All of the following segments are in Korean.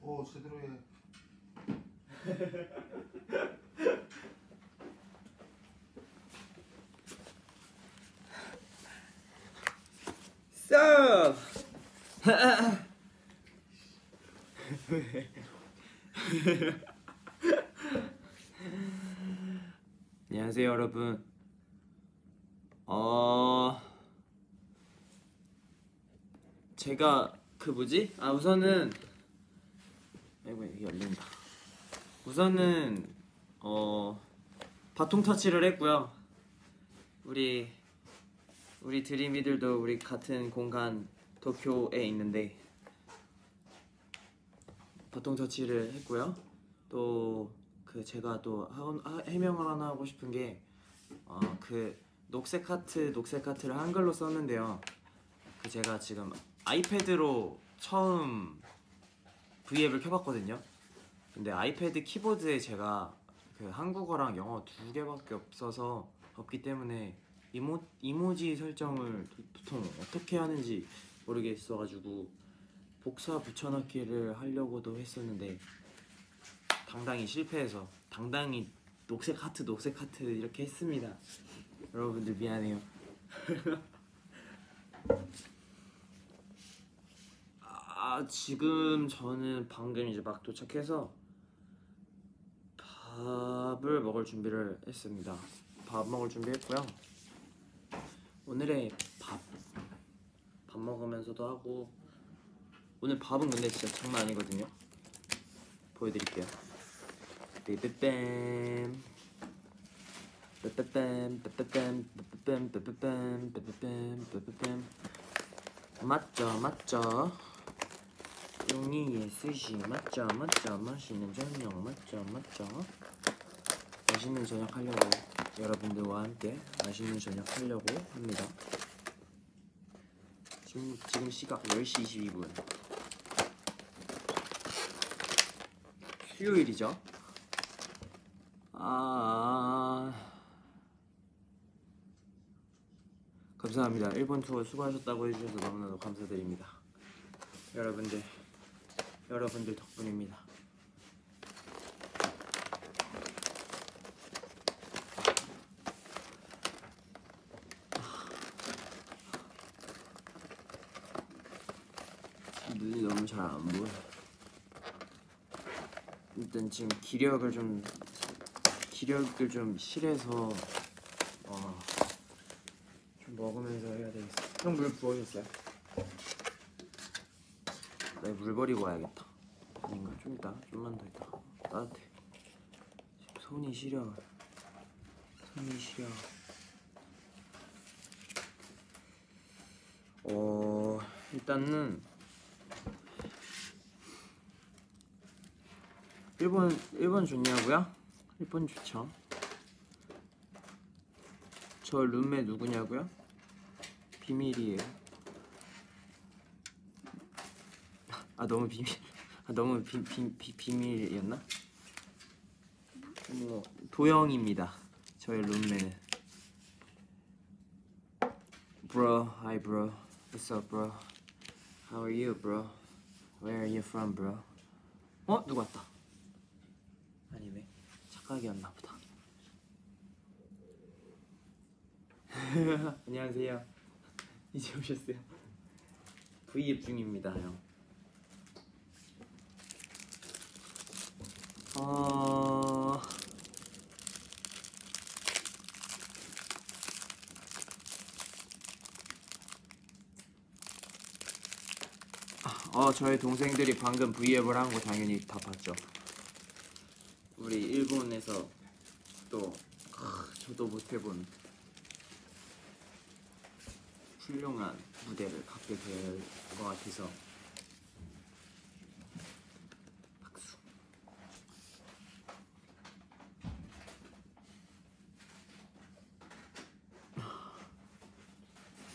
어 제대로 해. 써. 안녕하세요 여러분. 어 제가 그 뭐지? 아 우선은 아이고 이게 열린다. 우선은 어 바통 터치를 했고요. 우리 우리 드림이들도 우리 같은 공간 도쿄에 있는데 바통 터치를 했고요. 또 그 제가 또 해명을 하나 하고 싶은 게 어 그 녹색 하트 녹색 하트를 한글로 썼는데요. 그 제가 지금 아이패드로 처음 V앱을 켜봤거든요. 근데 아이패드 키보드에 제가 그 한국어랑 영어 두 개밖에 없어서 없기 때문에 이모 이모지 설정을 도- 보통 어떻게 하는지 모르겠어가지고 복사 붙여넣기를 하려고도 했었는데 당당히 실패해서 당당히 녹색 하트 녹색 하트 이렇게 했습니다. 여러분들 미안해요. 아 지금 저는 방금 이제 막 도착해서 밥을 먹을 준비를 했습니다. 밥 먹을 준비했고요. 오늘의 밥, 밥 먹으면서도 하고 오늘 밥은 근데 진짜 장난 아니거든요. 보여드릴게요. 삐삐뱀 삐삐뱀 삐삐뱀 삐삐뱀 삐삐뱀 삐삐뱀 삐삐뱀 맞죠 맞죠 용이의 스시 맞죠? 맞죠? 맛있는 저녁 맞죠? 맞죠? 맛있는 저녁 하려고 여러분들과 함께 맛있는 저녁 하려고 합니다. 지금, 지금 시각 10시 22분. 수요일이죠? 아 감사합니다. 일본 투어 수고하셨다고 해주셔서 너무나도 감사드립니다. 여러분들 여러분들 덕분입니다 눈이 너무 잘 안 보여. 일단 지금 기력을 좀 기력을 좀 실해서 어, 좀 먹으면서 해야 되겠어. 형 물 부어줬어요? 나물 버리고 와야겠다. 아닌가? 좀 이따, 좀만 더 있다. 따뜻해. 지금 손이 시려. 손이 시려. 어 일단은 일본 일본 좋냐고요? 일본 좋죠. 저 룸메 누구냐고요? 비밀이에요. 아 너무 비밀. 아 너무 비, 비, 비, 비밀이었나? 뭐 도영입니다. 저의 룸메는. Bro, hi bro. What's up, bro? How are you, bro? Where are you from, bro? 어 누구 왔다. 아니네 착각이었나 보다 안녕하세요 이제 오셨어요 V앱 중입니다 형 어... 어 저희 동생들이 방금 V앱을 한 거 당연히 다 봤죠. 우리 일본에서 또 아, 저도 못 해본 훌륭한 무대를 갖게 될 것 같아서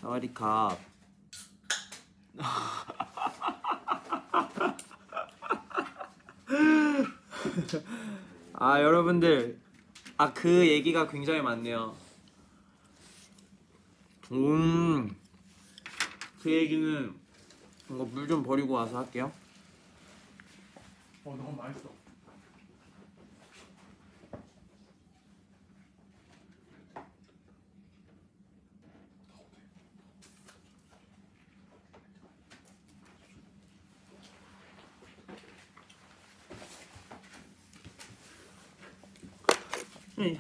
사와디캅. 아 여러분들 아 그 얘기가 굉장히 많네요. 음. 그 얘기는 이거 물 좀 버리고 와서 할게요. 어 너무 맛있어. 에이.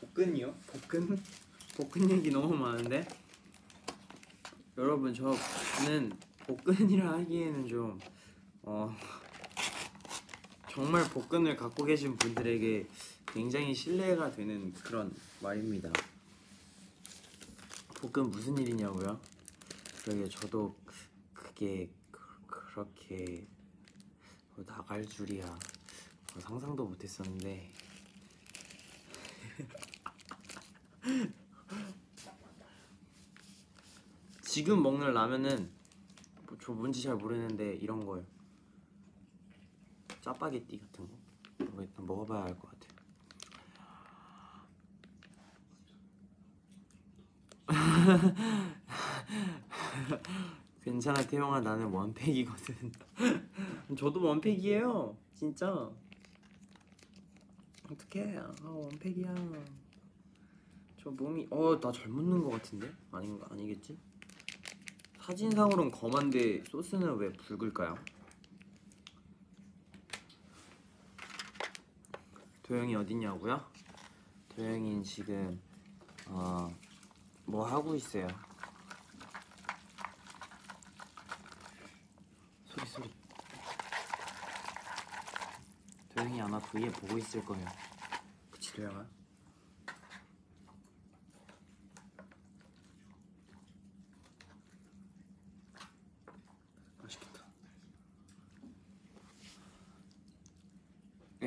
복근이요? 복근? 복근 얘기 너무 많은데 여러분 저는 복근이라 하기에는 좀 어, 정말 복근을 갖고 계신 분들에게 굉장히 신뢰가 되는 그런 말입니다. 복근 무슨 일이냐고요? 그러게 저도 그게 그- 그렇게 어, 나갈 줄이야 어, 상상도 못했었는데 지금 먹는 라면은 뭐, 저 뭔지 잘 모르는데 이런 거요. 짜파게티 같은 거? 이거 일단 먹어봐야 알 것 같아요. 괜찮아 태영아. 나는 원팩이거든. 저도 원팩이에요. 진짜. 어떡해. 아 원팩이야. 저 몸이 어 나 잘 묻는 것 같은데? 아닌가 아니겠지 사진상으로는 검은데 소스는 왜 붉을까요? 도영이 어딨냐고요? 도영이는 지금 어 뭐 하고 있어요? 소리 소리 도영이 아마 V에 보고 있을 거예요 그치 도영아? 맛있겠다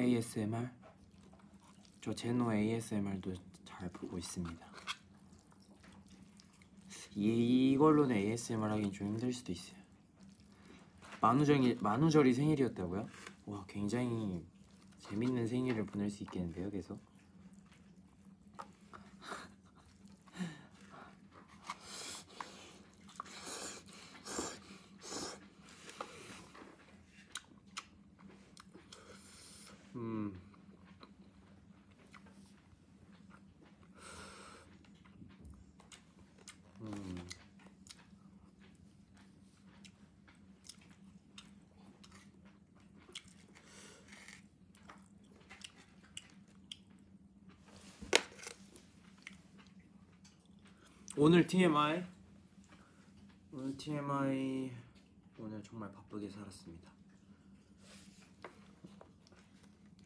ASMR 저 제노 ASMR도 잘 보고 있습니다. 이, 이걸로는 ASMR 하긴 좀 힘들 수도 있어요. 만우절이, 만우절이 생일이었다고요? 와 굉장히 재밌는 생일을 보낼 수 있겠는데요 계속 음. 음. 오늘 TMI 오늘 TMI 오늘 정말 바쁘게 살았습니다.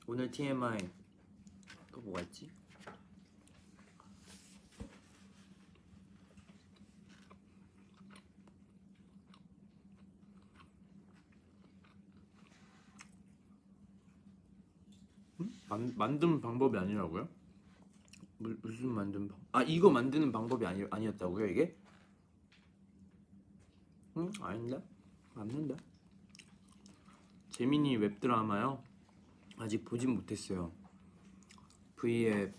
오늘 TMI 또 뭐가 있지? 음? 만, 만든 방법이 아니라고요? 무, 무슨 만든 방? 아 이거 만드는 방법이 아니 아니었다고요 이게? 응? 아닌데? 맞는데? 재민이 웹드라마요? 아직 보진 못했어요. V의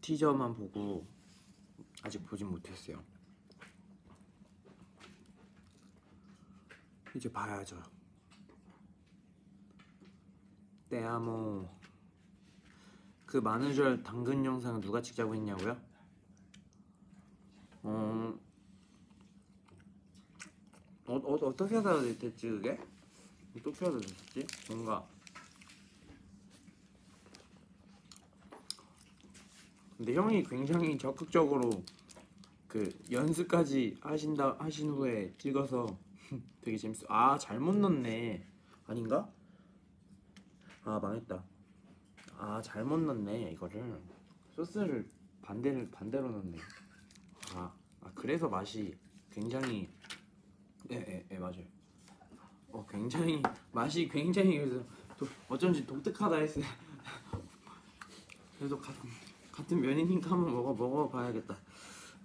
티저만 보고 아직 보진 못했어요. 이제 봐야죠. 때아모 그 만우절 당근 영상 누가 찍자고 했냐고요? 어, 어, 어 어떻게 하다 됐지 그게? 어떻게 하다 됐지? 뭔가 근데 형이 굉장히 적극적으로 그 연습까지 하신다 하신 후에 찍어서 되게 재밌어. 아 잘못 넣네. 아닌가? 아 망했다. 아 잘못 넣네 이거를 소스를 반대를 반대로 넣네. 아, 아 그래서 맛이 굉장히 예예 예, 맞아요. 어 굉장히 맛이 굉장히 그래서 도, 어쩐지 독특하다 했어요. 그래도 같은 같은 면이니까 한번 먹어 먹어봐야겠다.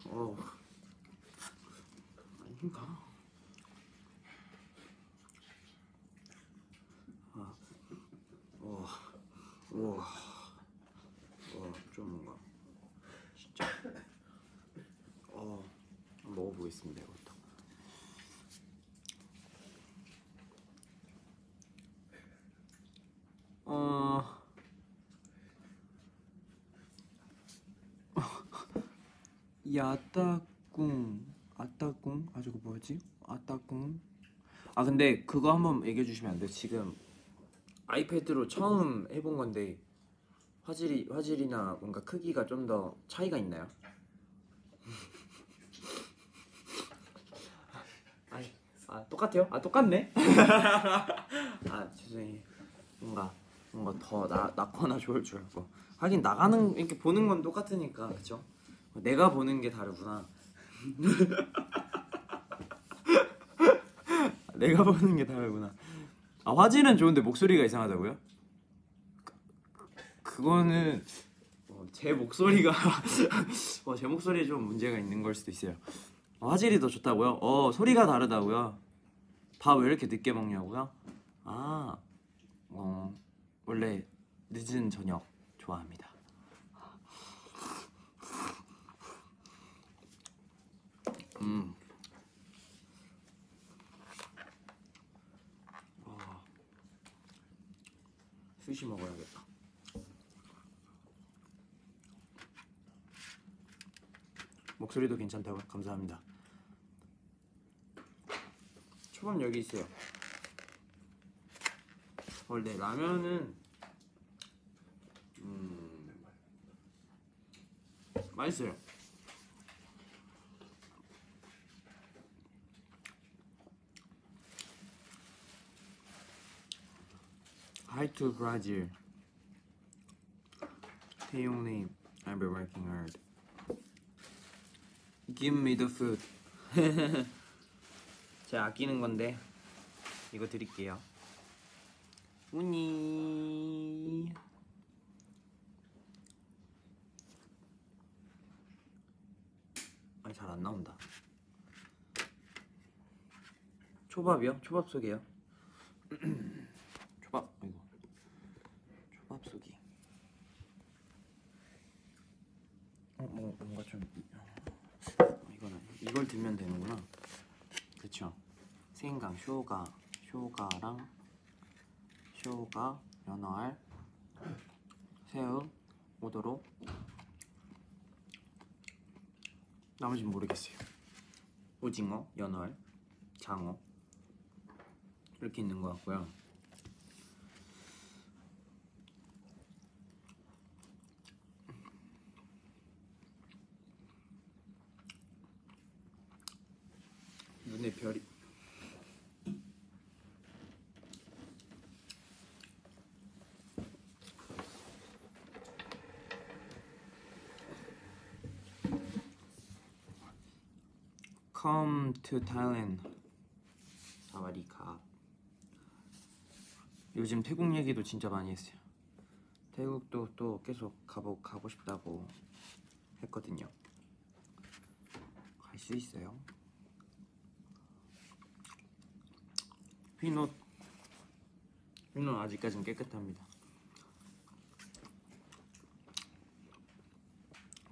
어 아닌가? 아, 어, 우와, 와, 좀 뭔가 진짜 어 한번 있습니다. 이것도. 어. 야따꿍 아따꿍 아 저거 뭐지? 아따꿍 아 근데 그거 한번 얘기해 주시면 안 돼요? 지금 아이패드로 처음 해본 건데 화질이 화질이나 뭔가 크기가 좀 더 차이가 있나요? 아이, 아 똑같아요? 아 똑같네? 아 죄송해요 뭔가 뭔가 더 나, 낫거나 좋을 줄 알고 하긴 나가는 이렇게 보는 건 똑같으니까 그쵸? 내가 보는 게 다르구나 내가 보는 게 다르구나 아 화질은 좋은데 목소리가 이상하다고요? 그, 그거는 어, 제 목소리가 어, 제 목소리에 좀 문제가 있는 걸 수도 있어요 어, 화질이 더 좋다고요? 어 소리가 다르다고요? 밥 왜 이렇게 늦게 먹냐고요? 아 어, 원래 늦은 저녁 좋아합니다. 음. 아, 스시 먹어야겠다. 목소리도 괜찮다고 감사합니다. 초밥 여기 있어요. 원래 라면은 음 맛있어요. To Brazil. 태용님, I've been working hard. Give me the food. 제가 아끼는 건데 이거 드릴게요. 우니. 아니 잘 안 나온다. 초밥이요? 초밥 속이요? 초밥 이거 초밥 속이. 어, 뭐 뭔가 좀 어, 이거는 이걸 들면 되는구나. 생강, 쇼가, 쇼가랑 쇼가, 연어알, 새우, 오도로 나머지는 모르겠어요. 오징어, 연어알, 장어 이렇게 있는 것 같고요. 눈에 별이 Come to Thailand. 사와디카. 요즘 태국 얘기도 진짜 많이 했어요. 태국도 또 계속 가보 가고 싶다고 했거든요. 갈 수 있어요. 휘노 휘노 아직까진 깨끗합니다.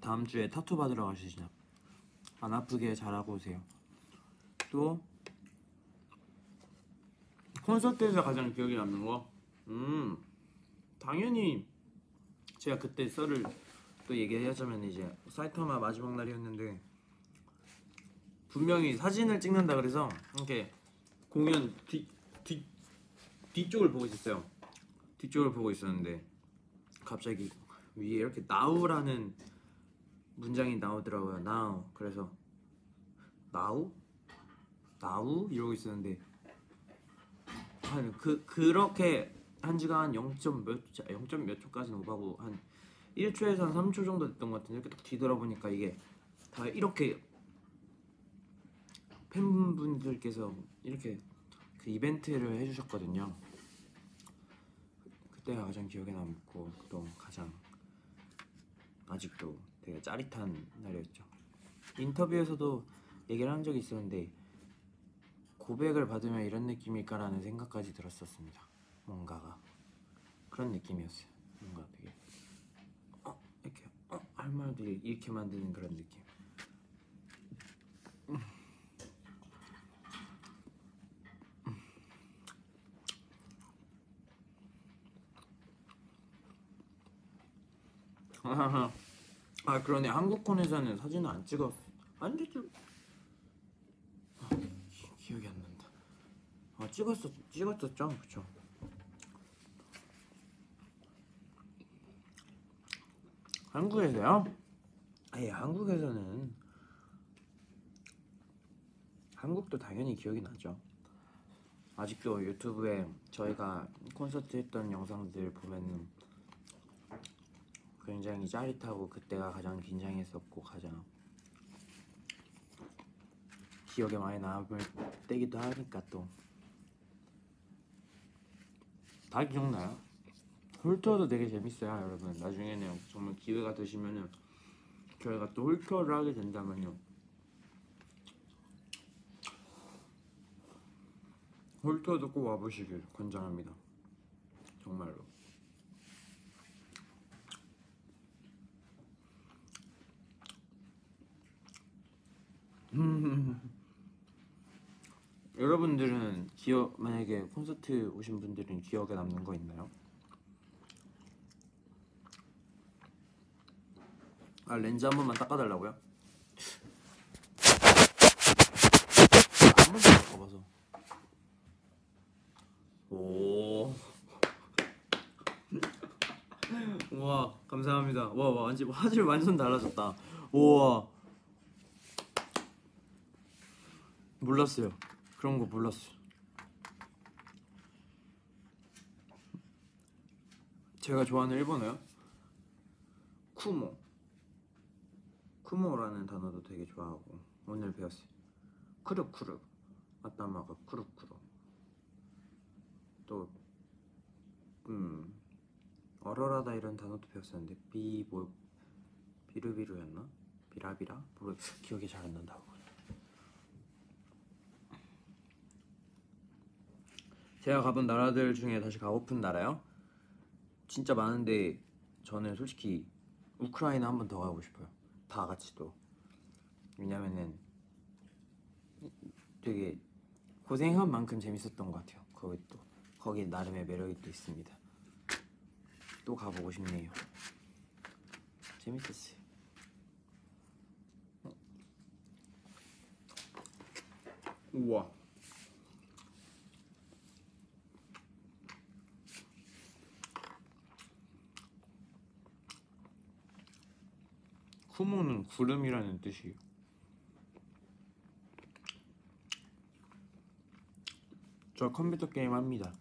다음 주에 타투 받으러 가시죠. 안 아프게 잘하고 오세요. 또 콘서트에서 가장 기억에 남는 거, 음 당연히 제가 그때 썰을 또 얘기하자면 이제 사이타마 마지막 날이었는데 분명히 사진을 찍는다 그래서 이렇게 공연 뒤, 뒤 뒤쪽을 보고 있었어요. 뒤쪽을 보고 있었는데 갑자기 위에 이렇게 나우라는 문장이 나오더라고요. now. 그래서 나우? 나우? 이러고 있었는데 한 그 그렇게 한 지가 한 0.몇 0. 몇 초까지는 오바고 한 1초에서 한 3초 정도 됐던 것 같은데 이렇게 딱 뒤돌아보니까 이게 다 이렇게 팬분들께서 이렇게 그 이벤트를 해주셨거든요. 그때가 가장 기억에 남고 또 가장 아직도 되게 짜릿한 날이었죠. 인터뷰에서도 얘기를 한 적이 있었는데 고백을 받으면 이런 느낌일까라는 생각까지 들었었습니다. 뭔가가 그런 느낌이었어요. 뭔가 되게 어 이렇게 어할 말도 이렇게 만드는 그런 느낌. 음. 음. 아 그러네 한국콘에서는 사진을 안 찍었 안 찍. 아, 기억이 안 난다. 아 찍었었 찍었었죠, 그쵸? 한국에서요? 아예 한국에서는 한국도 당연히 기억이 나죠. 아직도 유튜브에 저희가 콘서트 했던 영상들 보면은 굉장히 짜릿하고 그때가 가장 긴장했었고 가장 기억에 많이 남을 때기도 하니까 또. 다 기억나요? 홀터도 되게 재밌어요 여러분. 나중에는 정말 기회가 되시면은 저희가 또 홀터를 하게 된다면요. 홀터도 꼭 와보시길 권장합니다. 정말로 여러분들은 기억 만약에 콘서트 오신 분들은 기억에 남는 거 있나요? 아 렌즈 한 번만 닦아달라고요? 한 번도 못 닦아봐서. 오. 우와 감사합니다. 와, 와 완전 화질 완전 달라졌다. 우와 몰랐어요. 그런 거 몰랐어요. 제가 좋아하는 일본어요? 쿠모. 쿠모라는 단어도 되게 좋아하고 오늘 배웠어요. 쿠르쿠르 아따마가 쿠르쿠르 또 음, 어러라다 이런 단어도 배웠었는데 비뭐 비루비루였나? 비라비라? 모르 기억이 잘 안 난다고 제가 가본 나라들 중에 다시 가고픈 나라요? 진짜 많은데 저는 솔직히 우크라이나 한 번 더 가고 싶어요. 다 같이 또 왜냐면은 되게 고생한 만큼 재밌었던 것 같아요. 거기 또 거기 나름의 매력이 또 있습니다. 또 가보고 싶네요. 재밌었어요. 어. 우와. 쿠모는 구름이라는 뜻이에요. 저 컴퓨터 게임 합니다.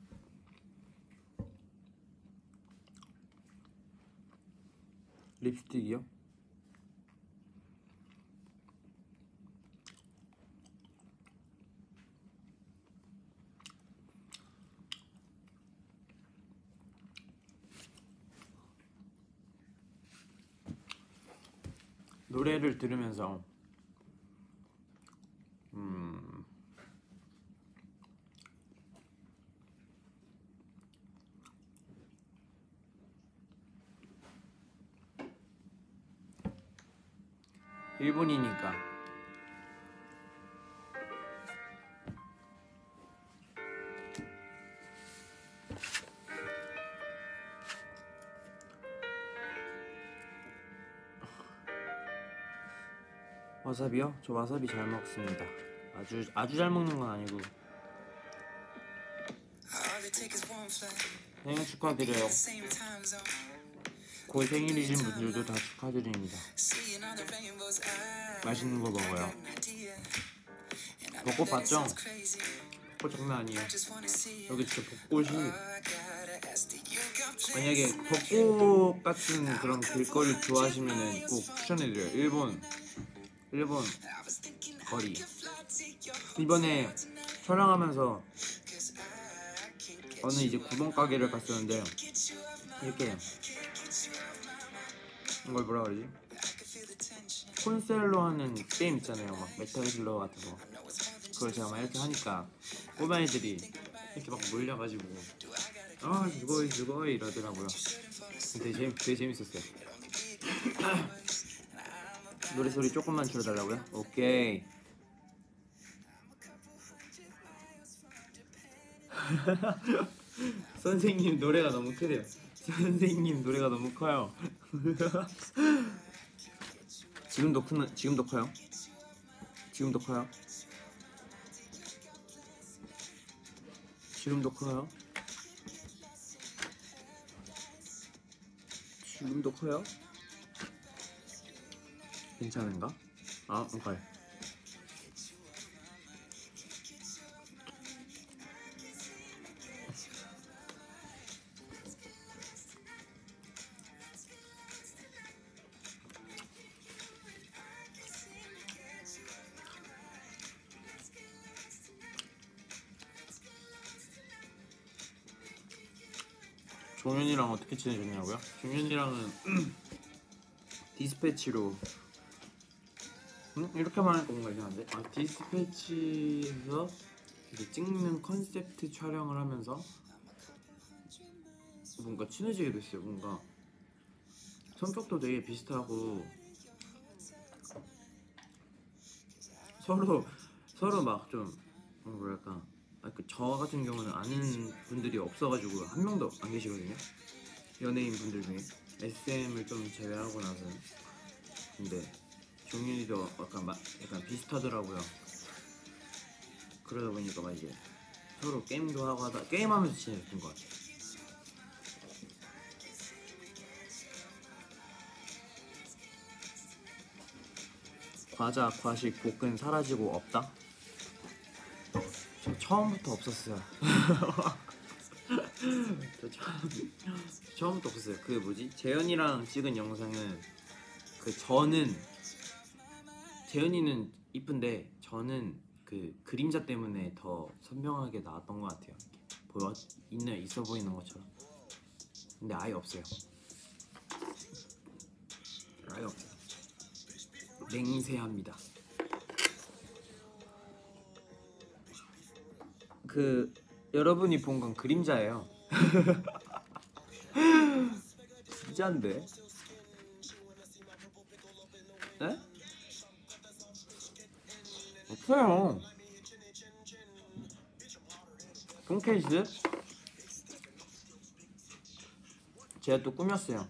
립스틱이요? 노래를 들으면서 음 일본이니까 와사비요? 저 와사비 잘 먹습니다. 아주 아주 잘 먹는 건 아니고 생일 축하드려요. 곧 생일이신 분들도 다 축하드립니다. 맛있는 거 먹어요. 벚꽃 봤죠? 벚꽃 장난 아니에요. 여기 진짜 벚꽃이 만약에 벚꽃 같은 그런 길거리 좋아하시면 꼭 추천해드려요. 일본 일본 거리. 이번에 촬영하면서 어느 이제 구멍 가게를 갔었는데 이렇게 이걸 뭐라 그러지? 콘솔로 하는 게임 있잖아요. 막 메탈 슬러그 같은 거. 그걸 제가 막 이렇게 하니까 꼬마애들이 이렇게 막 몰려가지고 아 죽어 죽어 이러더라고요. 되게, 재밌, 되게 재밌었어요 노래 소리 조금만 줄여달라고요? 오케이 선생님 노래가 너무 크대요 선생님 노래가 너무 커요. 지금도 큰 지금도 커요? 지금도 커요? 지금도 커요? 지금도 커요? 괜찮은가? 아, 오케이. 종현이랑 어떻게 지내셨냐고요? 종현이랑은 디스패치로 음? 이렇게 말하니까 뭔가 이상한데? 아 디스패치에서 찍는 컨셉트 촬영을 하면서 뭔가 친해지게 됐어요 뭔가 성격도 되게 비슷하고 서로 서로 막 좀 뭐랄까 아, 그저 같은 경우는 아는 분들이 없어가지고 한 명도 안 계시거든요 연예인 분들 중에 SM을 좀 제외하고 나서 근데 종윤이도 약간 마, 약간 비슷하더라고요 그러다 보니까 막 이제 서로 게임도 하고 하다 게임하면서 친해졌던 것 같아요 과자, 과식, 볶은 사라지고 없다? 저 처음부터 없었어요. 저 처음, 처음부터 없었어요. 그 뭐지? 재현이랑 찍은 영상은 그 저는 재현이는 이쁜데 저는 그 그림자 때문에 더 선명하게 나왔던 것 같아요. 보여 있네 있어 보이는 것처럼. 근데 아예 없어요. 아예 없어요. 냉세합니다. 그 여러분이 본 건 그림자예요. 진짜인데? 네? 없어요. 폰케이스? 제가 또 꾸몄어요.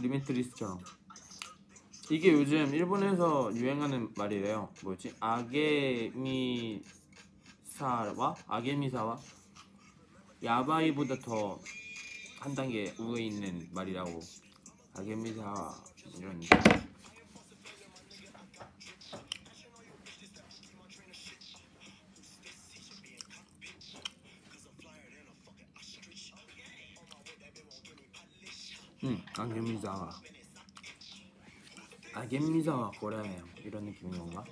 리미트리스처럼. 이게 요즘 일본에서 유행하는 말이래요. 뭐지? 아게미사와 아게미사와 야바이보다 더 한 단계 우에 있는 말이라고. 아게미사 이런. あげみざわ. あげみざわ 고래예요 이런 느낌인 건가?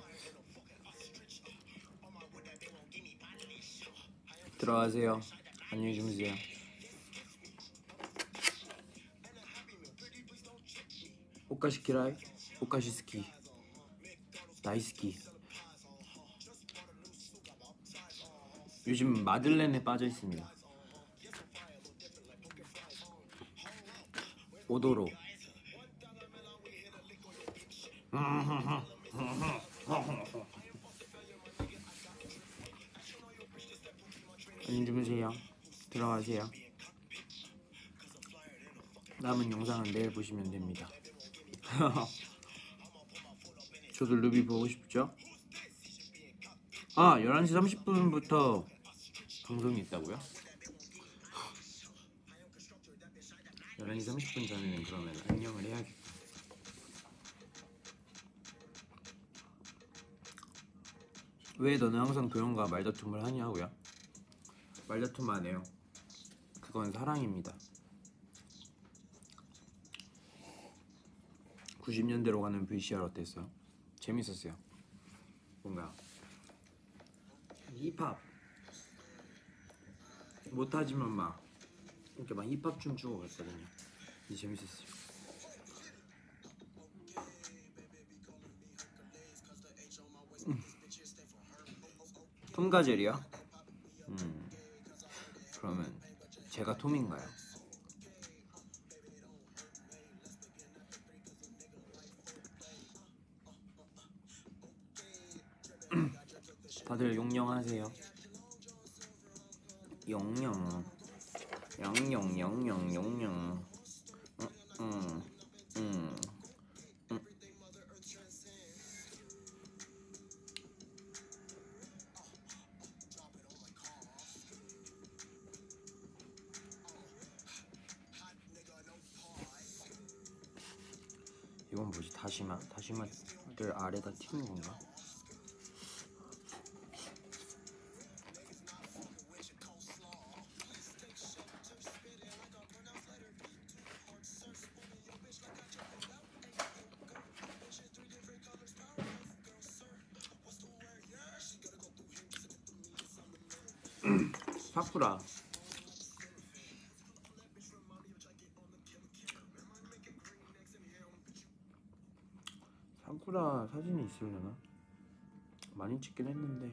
들어가세요. 안녕히 주무세요. お菓子嫌い? お菓子好き. 大好き. 요즘 마들렌에 빠져 있습니다 오도로 안녕히 주무세요. 들어가세요. 남은 영상은 내일 보시면 됩니다. 저도 루비 보고 싶죠? 아, 11시 30분부터 방송이 있다고요? 11시 30분 전에는 그러면 안녕을 해야겠다. 왜 너는 항상 도영과 말다툼을 하냐고요? 말다툼 안 해요. 그건 사랑입니다. 90년대로 가는 VCR 어땠어요? 재밌었어요. 뭔가 힙합 못하지만 막 이렇게 막 힙합 춤 추고 그랬거든요. 근데 재밌었어요. 톰가젤이요? 음 그러면 제가 톰인가요? 다들 용영하세요. 용영. 영영 영영 영영 음, 음, 음. 이건 뭐지? 다시마? 다시마를 아래다 튀는 건가? 있으려나? 많이 찍긴 했는데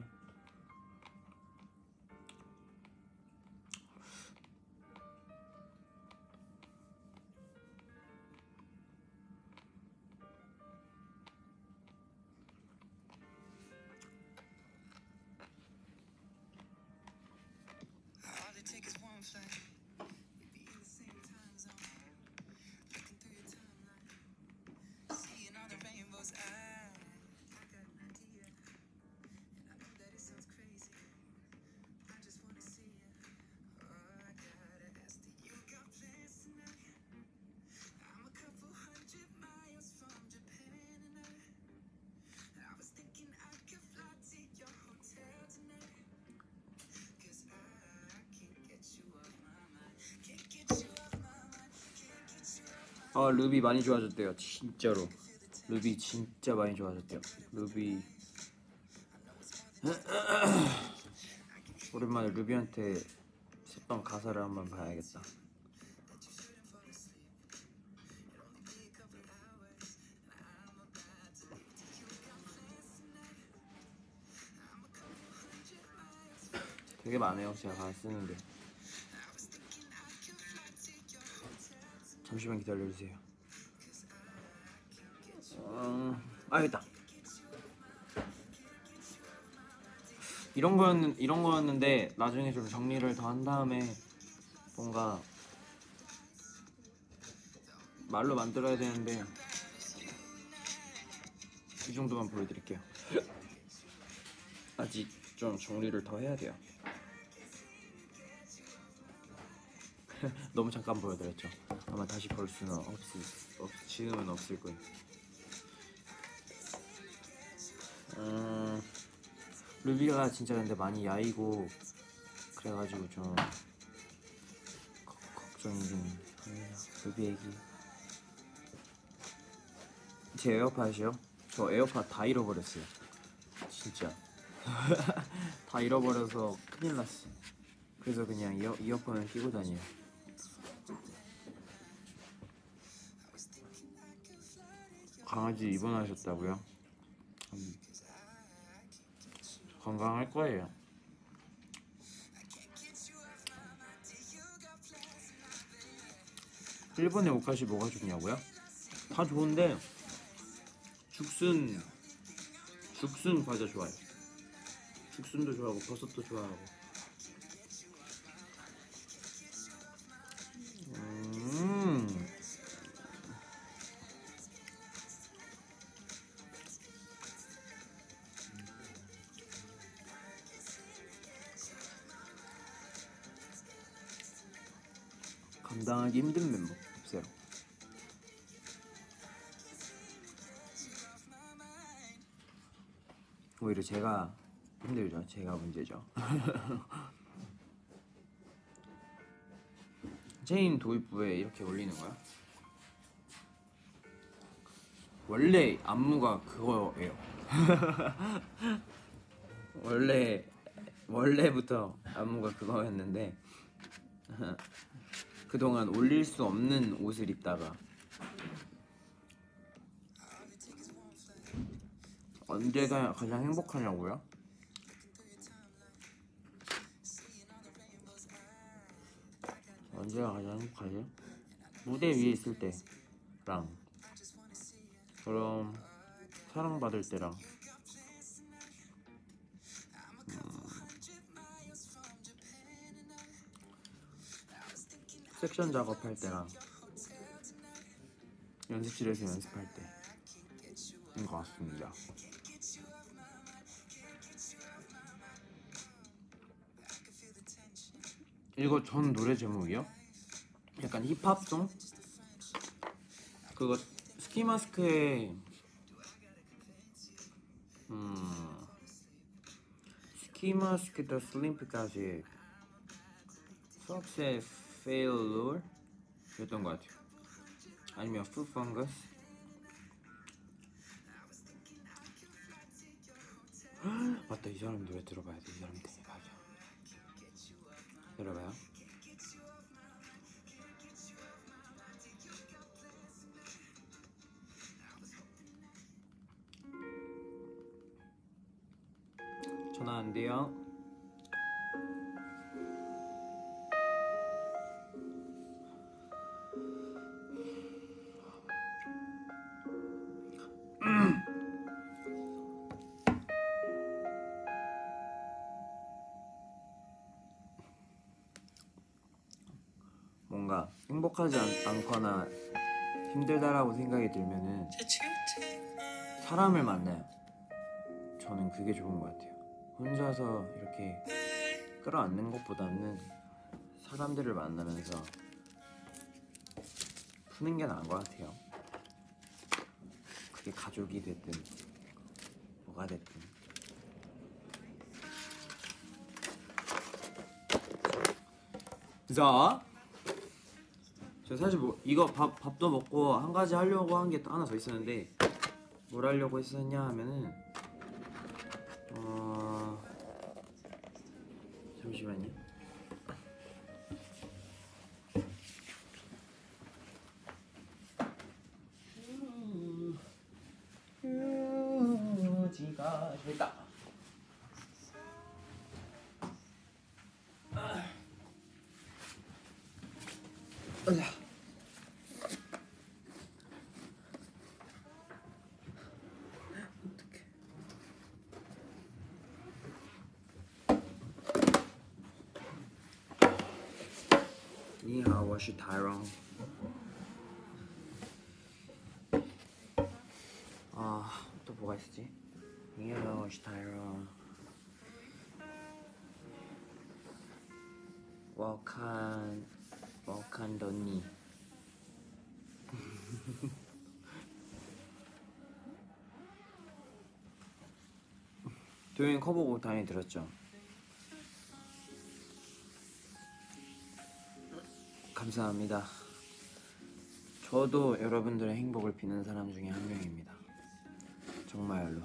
루비 많이 좋아졌대요 진짜로. 루비 진짜 많이 좋아졌대요. 루비. 오랜만에 루비한테 썼던 가사를 한번 봐야겠다. 되게 많아요 제가 쓰는데 잠시만 기다려주세요. 음, 아 있다. 이런 거였는 이런 거였는데 나중에 좀 정리를 더 한 다음에 뭔가 말로 만들어야 되는데 이 정도만 보여드릴게요. 아직 좀 정리를 더 해야 돼요 너무 잠깐 보여드렸죠. 아마 다시 볼 수는 없을 없, 지금은 없을 거예요. 음, 루비가 진짜 근데 많이 야이고 그래가지고 좀 거- 걱정이긴 합니다. 루비 애기. 제 에어팟이요? 저 에어팟 다 잃어버렸어요. 진짜. 다 잃어버려서 큰일 났어. 그래서 그냥 이어, 이어폰을 끼고 다녀요 강아지 입원하셨다고요? 음, 건강할 거예요. 일본에 오카시 뭐가 좋냐고요? 다 좋은데 죽순 죽순 과자 좋아요. 죽순도 좋아하고 버섯도 좋아하고. 오히려 제가 힘들죠. 제가 문제죠. 체인 도입부에 이렇게 올리는 거야? 원래 안무가 그거예요. 원래 원래부터 안무가 그거였는데 그동안 올릴 수 없는 옷을 입다가 언제가 가장 행복하냐고요? 언제가 가장 행복하지? 무대 위에 있을 때랑 그럼 사랑받을 때랑 음, 섹션 작업할 때랑 연습실에서 연습할 때인 것 같습니다. 이거 전 노래 제목이요? 약간 힙합송? 그거 스키 마스크에 음 스키 마스크부터 슬림프까지 수학세 페일룰 였던 것 같아요. 아니면 푸펑거스 맞다 이 사람 노래 들어봐야 돼 이 사람 되게 맞아 들 어봐요. 전화 안 돼요 행복하지 않, 않거나 힘들다라고 생각이 들면은 사람을 만나요. 저는 그게 좋은 것 같아요. 혼자서 이렇게 끌어안는 것보다는 사람들을 만나면서 푸는 게 나은 것 같아요. 그게 가족이 됐든 뭐가 됐든. 자, 저 사실 뭐 이거 밥 밥도 먹고 한 가지 하려고 한게 하나 더 있었는데 뭘 하려고 했었냐 하면은 어 잠시만요. 휴지가 됐다. 으아. 是 Tyron。아, 또 뭐가 있었지? 이해가 시 Tyrone. 워칸, 워칸 더니 도영이 커버곡 당연히 들었죠? 감사합니다. 저도 여러분들의 행복을 비는 사람 중에 한 명입니다. 정말로.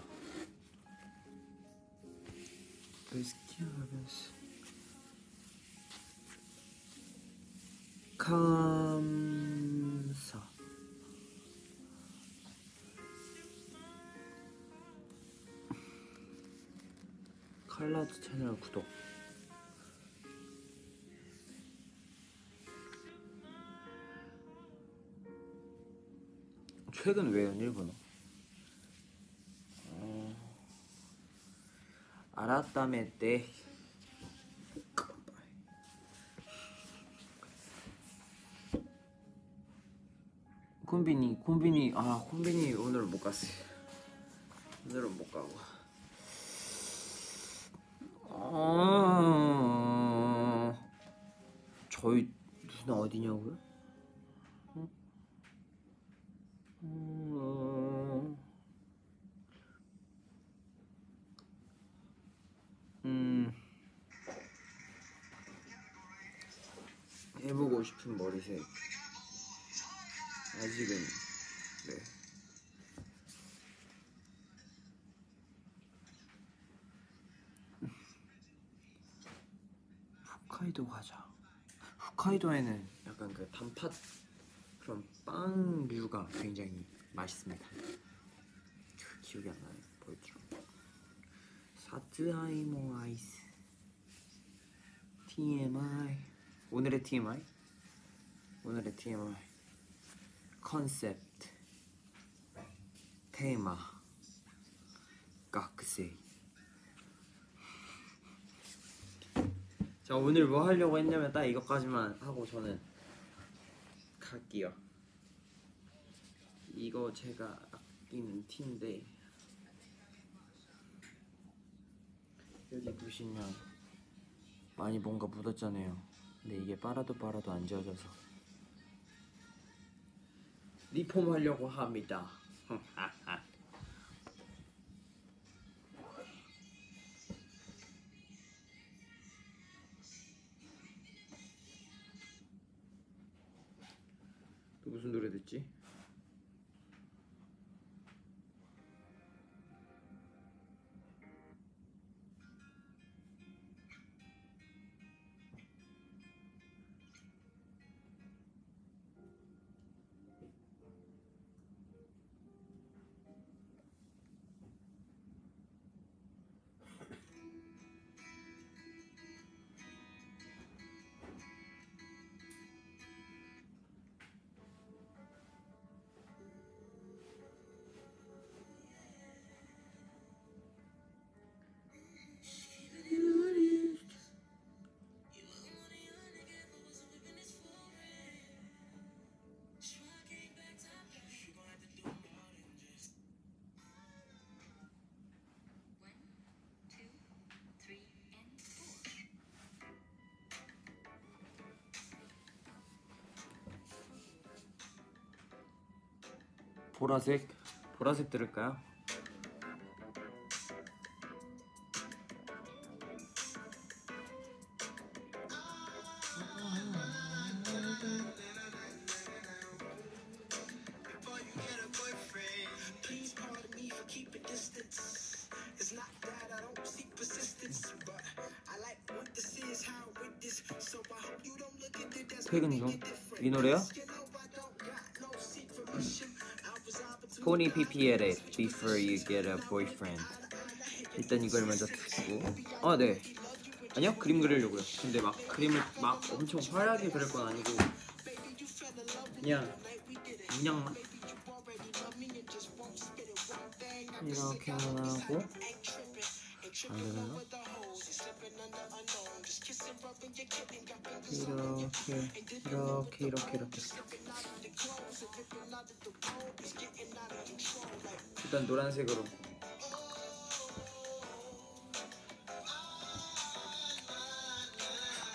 스키하면서 감사. 칼라드 채널 구독. 최근 왜요 일본어? 어... 알았다메 때 콤비니 콤비니 아 콤비니 오늘 못 갔어요 오늘은 못 가고 아 저희 누나 어디냐고요? 홋카이도에는 약간 그 단팥 그런 빵류가 굉장히 맛있습니다. 그 기억이 안 나요. 뭐였죠? さつまいもアイス TMI 오늘의 TMI 오늘의 TMI 컨셉트 테마 각색 자 오늘 뭐 하려고 했냐면 딱 이것까지만 하고 저는 갈게요. 이거 제가 아끼는 티인데 여기 보시면 많이 뭔가 묻었잖아요. 근데 이게 빨아도 빨아도 안 지워져서 리폼 하려고 합니다. 무슨 노래 듣지? 보라색 보라색 들을까요? 포니 PPL에 Before You Get a Boyfriend 일단 이걸 먼저 듣고 아 네. 아니요 그림 그리려고요 근데 막 그림을 막 엄청 화려하게 그릴 건 아니고 그냥 그냥 이렇게 하고 안 되나? 이렇게 이렇게 이렇게. 이렇게 일단 노란색으로.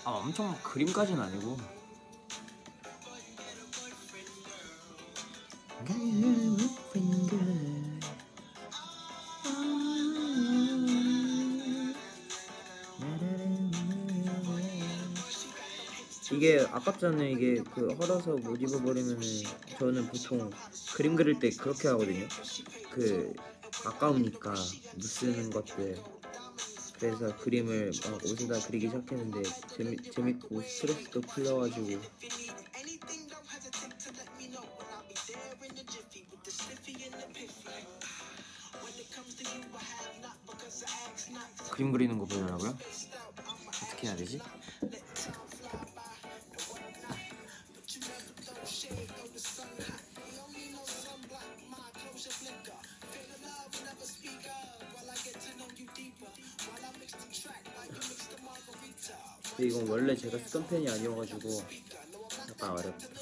아 엄청 막 그림까지는 아니고 이게 아깝잖아요 이게 그 헐어서 못 입어버리면은 저는 보통 그림 그릴 때 그렇게 하거든요 그 아까우니까 못 쓰는 것들 그래서 그림을 막 옷에다 그리기 시작했는데 재미, 재밌고 스트레스도 풀려가지고 그림 그리는 거 보려고요? 어떻게 해야 되지? 근데 이건 원래 제가 쓰던 펜이 아니어가지고 약간 어렵다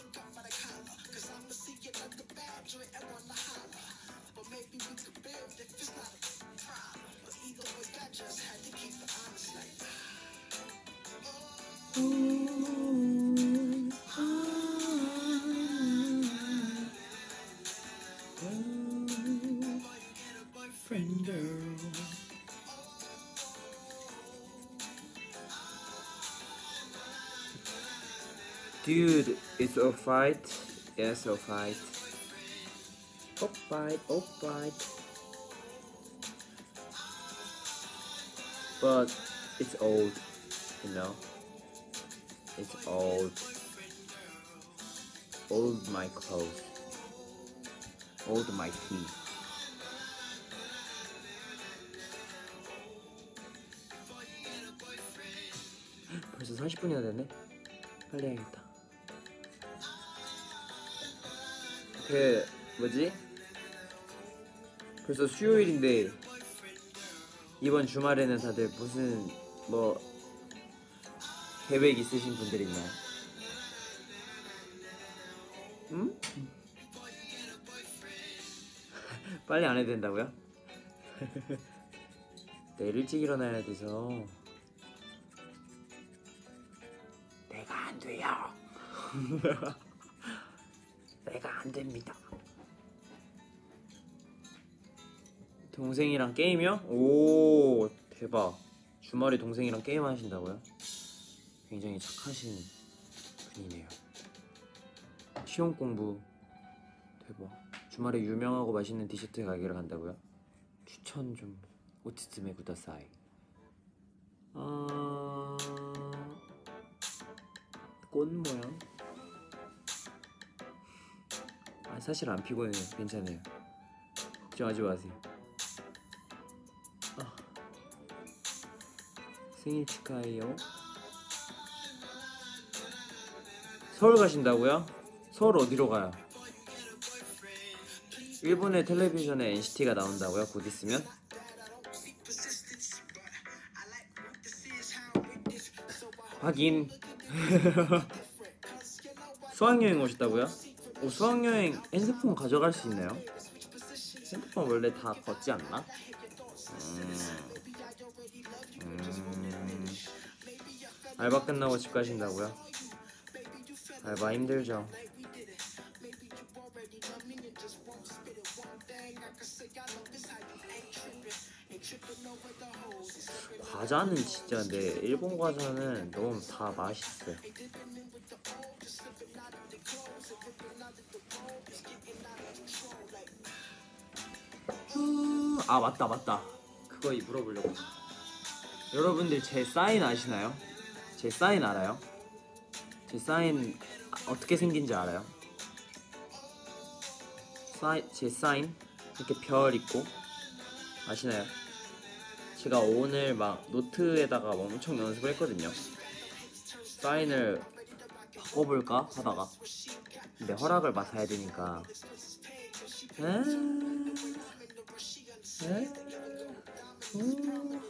Dude, it's a fight. Yes, a fight. A fight, a fight. But it's old, you know. It's old. Old my clothes. Old my tea. 벌써 40분이나 됐네. 빨리 해야겠다. 그 뭐지? 벌써 수요일인데 이번 주말에는 다들 무슨 뭐 계획 있으신 분들 있나요? 응? 빨리 안 해도 된다고요? 내일 일찍 일어나야 돼서 내가 안 돼요. 안 됩니다. 동생이랑 게임이요? 오 대박. 주말에 동생이랑 게임 하신다고요? 굉장히 착하신 분이네요. 시험 공부 대박. 주말에 유명하고 맛있는 디저트 가게를 간다고요? 추천 좀 오티스메 구다사이. 아... 꽃 모양? 아 사실 안 피곤해요. 괜찮아요. 걱정하지 마세요. 아. 생일 축하해요. 서울 가신다고요? 서울 어디로 가요? 일본의 텔레비전에 NCT가 나온다고요? 곧 있으면? 확인. 수학여행 오셨다고요? 오, 수학여행 핸드폰 가져갈 수 있나요? 핸드폰 원래 다 걷지 않나? 음, 음, 알바 끝나고 집 가신다고요? 알바 힘들죠. 과자는 진짜 내 일본 과자는 너무 다 맛있어요. 아 맞다 맞다 그거 물어보려고 여러분들 제 사인 아시나요? 제 사인 알아요? 제 사인 어떻게 생긴지 알아요? 사인, 제 사인 이렇게 별 있고 아시나요? 제가 오늘 막 노트에다가 엄청 연습을 했거든요. 사인을 바꿔볼까 하다가 근데 허락을 맡아야 되니까 에? 에? 음.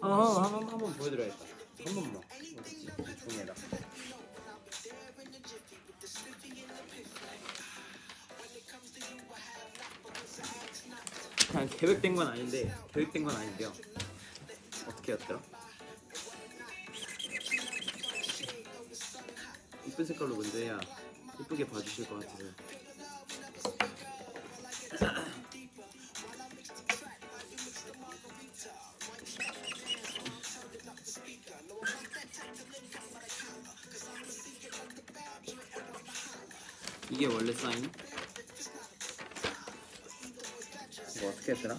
아, 한번 한번 보여드려야겠다. 한 번만. 종이에다. 그냥 계획된 건 아닌데 계획된 건 아닌데요. 어떻게 했더라? 이쁜 색깔로 해야 이쁘게 봐주실 것 같아서. 이게 원래 사인? 이거 어떻게 했더라?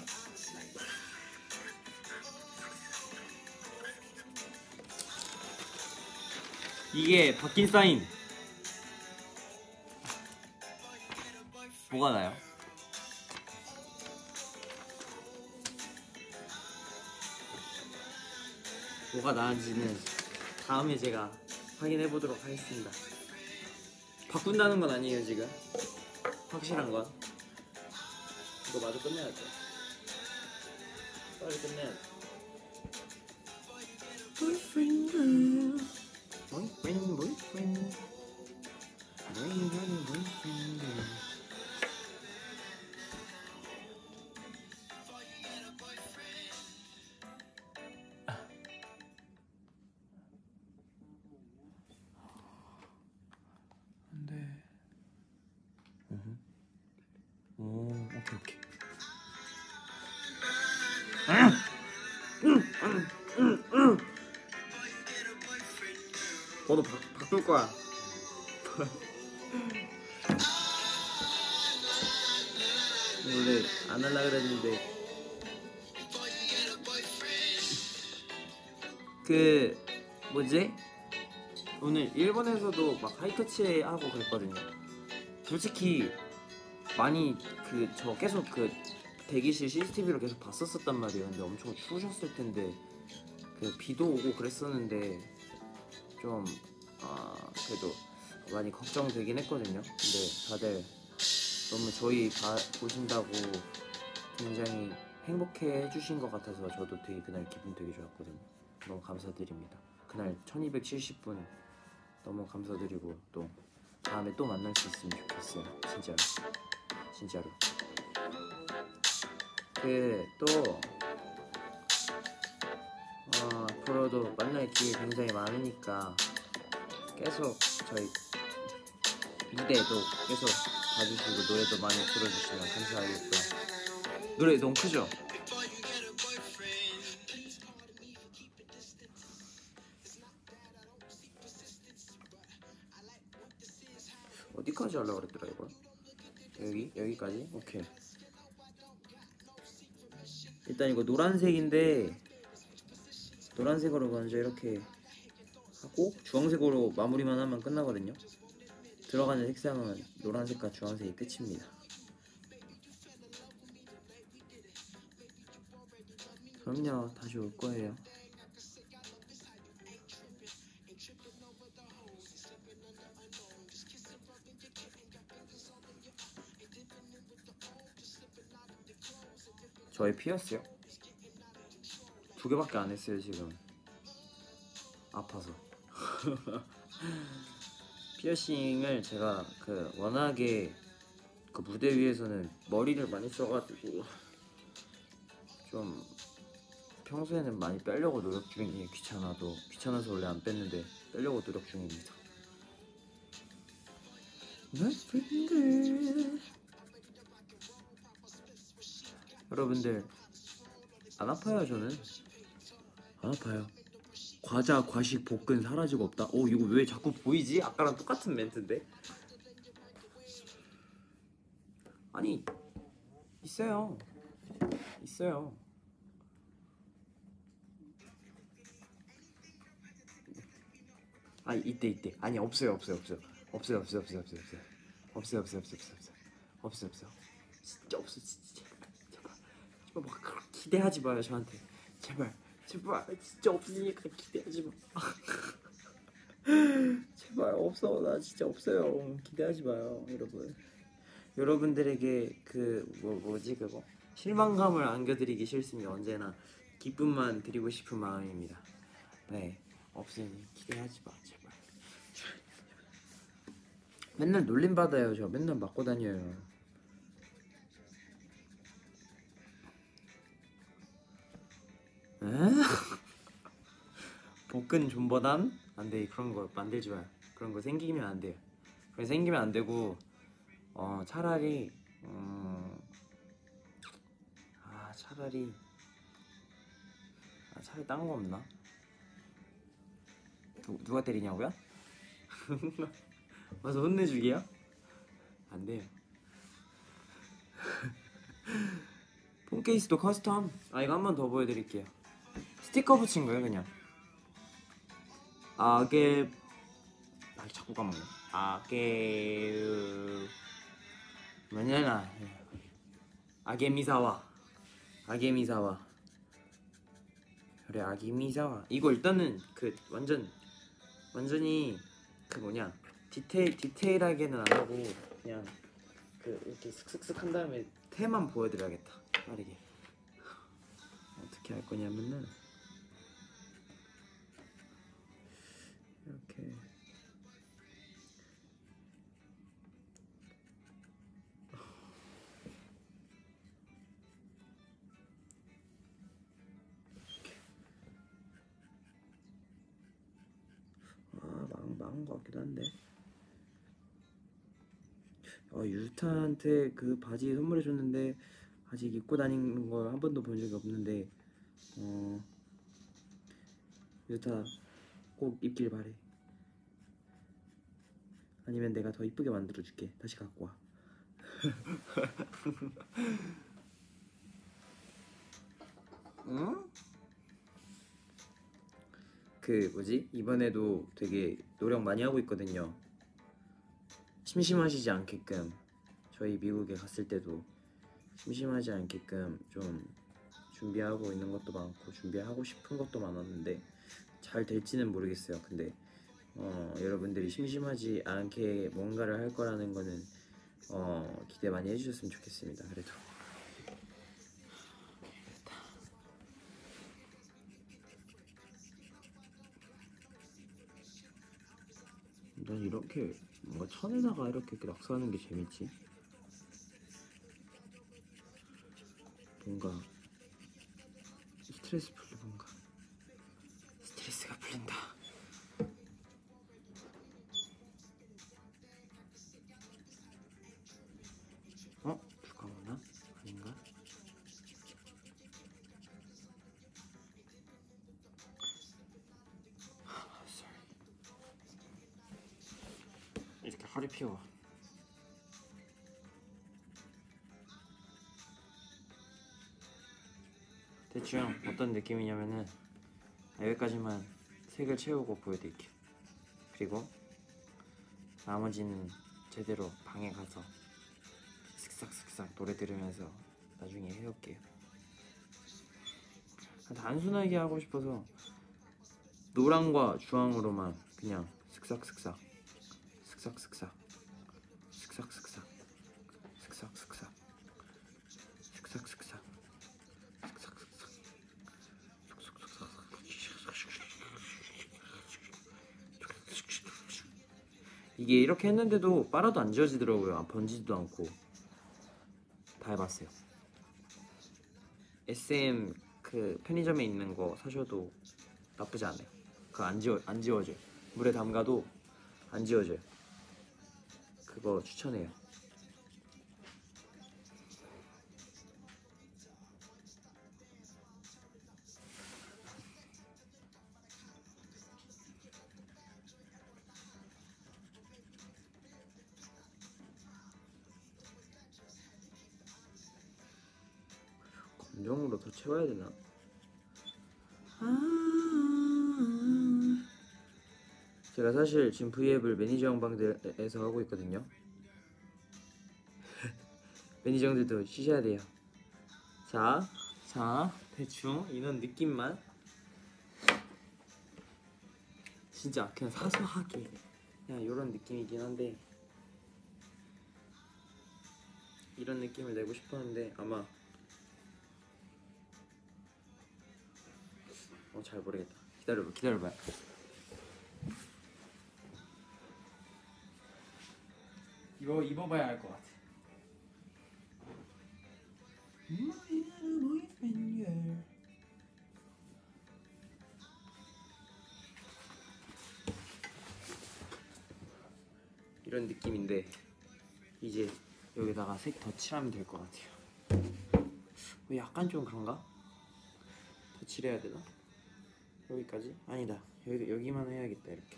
이게 바뀐 사인 뭐가 나요? 뭐가 나은지는 다음에 제가 확인해 보도록 하겠습니다. 바꾼다는 건 아니에요 지금 확실한 건 이거 마저 끝내야 돼 빨리 끝내야 돼 boyfriend boyfriend boyfriend boyfriend boyfriend 안돼 오 오케이 오케이. 번호 바, 바꿀 거야. 원래 안 할라 그랬는데. 그 뭐지? 오늘 일본에서도 막 하이터치 하고 그랬거든요. 솔직히 많이 그 저 계속 그 대기실 CCTV로 계속 봤었었단 말이에요. 근데 엄청 추우셨을 텐데 그 비도 오고 그랬었는데 좀 아, 그래도 많이 걱정되긴 했거든요. 근데 다들 너무 저희 봐, 보신다고 굉장히 행복해 해주신 것 같아서 저도 되게 그날 기분 되게 좋았거든요. 너무 감사드립니다. 그날 1270분 너무 감사드리고 또 다음에 또 만날 수 있으면 좋겠어요. 진짜로. 진짜로. 그 또 어, 앞으로도 만날 기회 굉장히 많으니까 계속 저희 무대도 계속 봐주시고 노래도 많이 들어주시면 감사하겠고요. 노래 너무 크죠? 여기? 여기까지? 오케이 일단 이거 노란색인데 노란색으로 먼저 이렇게 하고 주황색으로 마무리만 하면 끝나거든요 들어가는 색상은 노란색과 주황색이 끝입니다 그럼요 다시 올 거예요 저희 피었어요? 두 개밖에 안 했어요 지금. 아파서. 피어싱을 제가 그 워낙에 그 무대 위에서는 머리를 많이 써가지고 좀 평소에는 많이 빼려고 노력 중이에요. 귀찮아도. 귀찮아서 원래 안 뺐는데 빼려고 노력 중입니다. 여러분들 여러분들 안 아파요 저는? 안 아파요. 과자 과식 볶은 사라지고 없다? 오 이거 왜 자꾸 보이지? 아까랑 똑같은 멘트인데? 아니 있어요. 있어요. 아 이때 이때 아니 없어요 없어요 없어요. 없어요 없어요 없어요 없어요 없어요. 없어요 없어요 없어요 없어요 없어요. 없어요 진짜 없어 진짜 막 그렇게 기대하지 마요 저한테. 제발. 제발. 진짜 없으니까 기대하지 마. 제발. 없어. 나 진짜 없어요. 기대하지 마요 여러분. 여러분들에게 그 뭐 뭐지 그거? 실망감을 안겨드리기 싫으면 언제나 기쁨만 드리고 싶은 마음입니다. 네. 없으니 기대하지 마 제발. 맨날 놀림 받아요 저. 맨날 맞고 다녀요 볶은 존버단? 안 돼 그런 거 만들지 마요 그런 거 생기면 안 돼요 거 생기면 안 되고 어 차라리 음, 아 차라리 아 차라리 딴 거 없나? 누, 누가 때리냐고요? 와서 혼내주기요? 안 돼요 폰 케이스도 custom 아 이거 한 번 더 보여드릴게요 스티커 붙인 거예요 그냥 あげ 아 자꾸 까먹네. あげ 뭐냐나. あげみざわ. あげみざわ. 그래 아게미사와. 이거 일단은 그 완전 완전히 그 뭐냐. 디테일 디테일하게는 안 하고 그냥 그 이렇게 슥슥슥 한 다음에 테만 보여드려야겠다. 빠르게. 어떻게 할 거냐면은 어, 유타한테 그 바지 선물해 줬는데 아직 입고 다니는 걸 한 번도 본 적이 없는데 어 유타 꼭 입길 바래. 아니면 내가 더 이쁘게 만들어 줄게. 다시 갖고 와. 응? 그 뭐지? 이번에도 되게 노력 많이 하고 있거든요 심심하시지 않게끔 저희 미국에 갔을 때도 심심하지 않게끔 좀 준비하고 있는 것도 많고 준비하고 싶은 것도 많았는데 잘 될지는 모르겠어요. 근데 어, 여러분들이 심심하지 않게 뭔가를 할 거라는 거는 어, 기대 많이 해주셨으면 좋겠습니다. 그래도 난 이렇게 뭔가 천에다가 이렇게 낙서하는 게 재밌지. 뭔가 스트레스 풀 느낌이냐면은 여기까지만 색을 채우고 보여드릴게요. 그리고 나머지는 제대로 방에 가서 슥싹슥싹 노래 들으면서 나중에 해올게요. 단순하게 하고 싶어서 노랑과 주황으로만 그냥 슥싹슥싹 슥싹슥싹 슥싹슥싹 슥싹슥싹 이게 이렇게 했는데도 빨아도 안 지워지더라고요. 안 번지지도 않고 다 해봤어요. SM 그 편의점에 있는 거 사셔도 나쁘지 않아요. 그거 안 지워 안 지워져요. 물에 담가도 안 지워져요. 그거 추천해요. 채워야 되나? 제가 사실 지금 V앱을 매니저 형방에서 하고 있거든요. 매니저 형들도 쉬셔야 돼요. 자, 자, 대충 이런 느낌만. 진짜 그냥 사소하게 그냥 이런 느낌이긴 한데 이런 느낌을 내고 싶었는데 아마 어 잘 모르겠다. 기다려봐, 기다려봐. 이거 입어봐야 알 것 같아. 이런 느낌인데 이제 여기다가 색 더 칠하면 될 것 같아요. 어, 약간 좀 그런가? 더 칠해야 되나? 여기까지? 아니다. 여기 여기만 해야겠다 이렇게.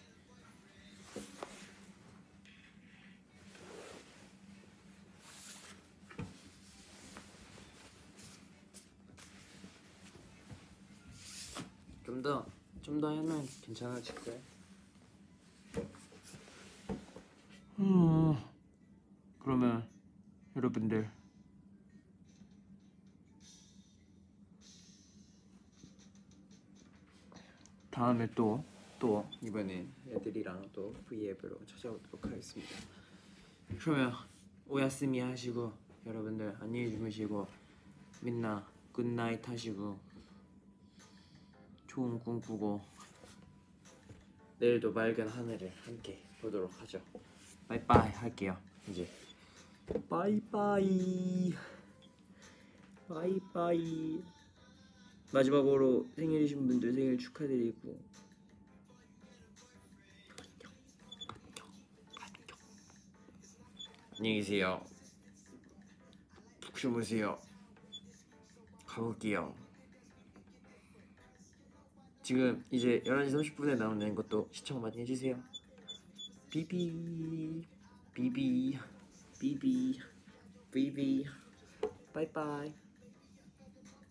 좀 더 좀더 하면 괜찮아질 거야. 다음에 또 또 이번엔 애들이랑 또 V앱으로 찾아오도록 하겠습니다. 그러면 오야스미 하시고 여러분들 안녕히 주무시고 みんな good night 하시고 좋은 꿈 꾸고 내일도 맑은 하늘을 함께 보도록 하죠. 바이바이 할게요. 이제 바이바이 바이바이 마지막으로 생일이신 분들 생일 축하드리고 안녕히 계세요. 푹 주무세요. 가볼게요. 지금 이제 11시 30분에 나오는 것도 시청 많이 해주세요. 비비 비비 비비 비비 바이바이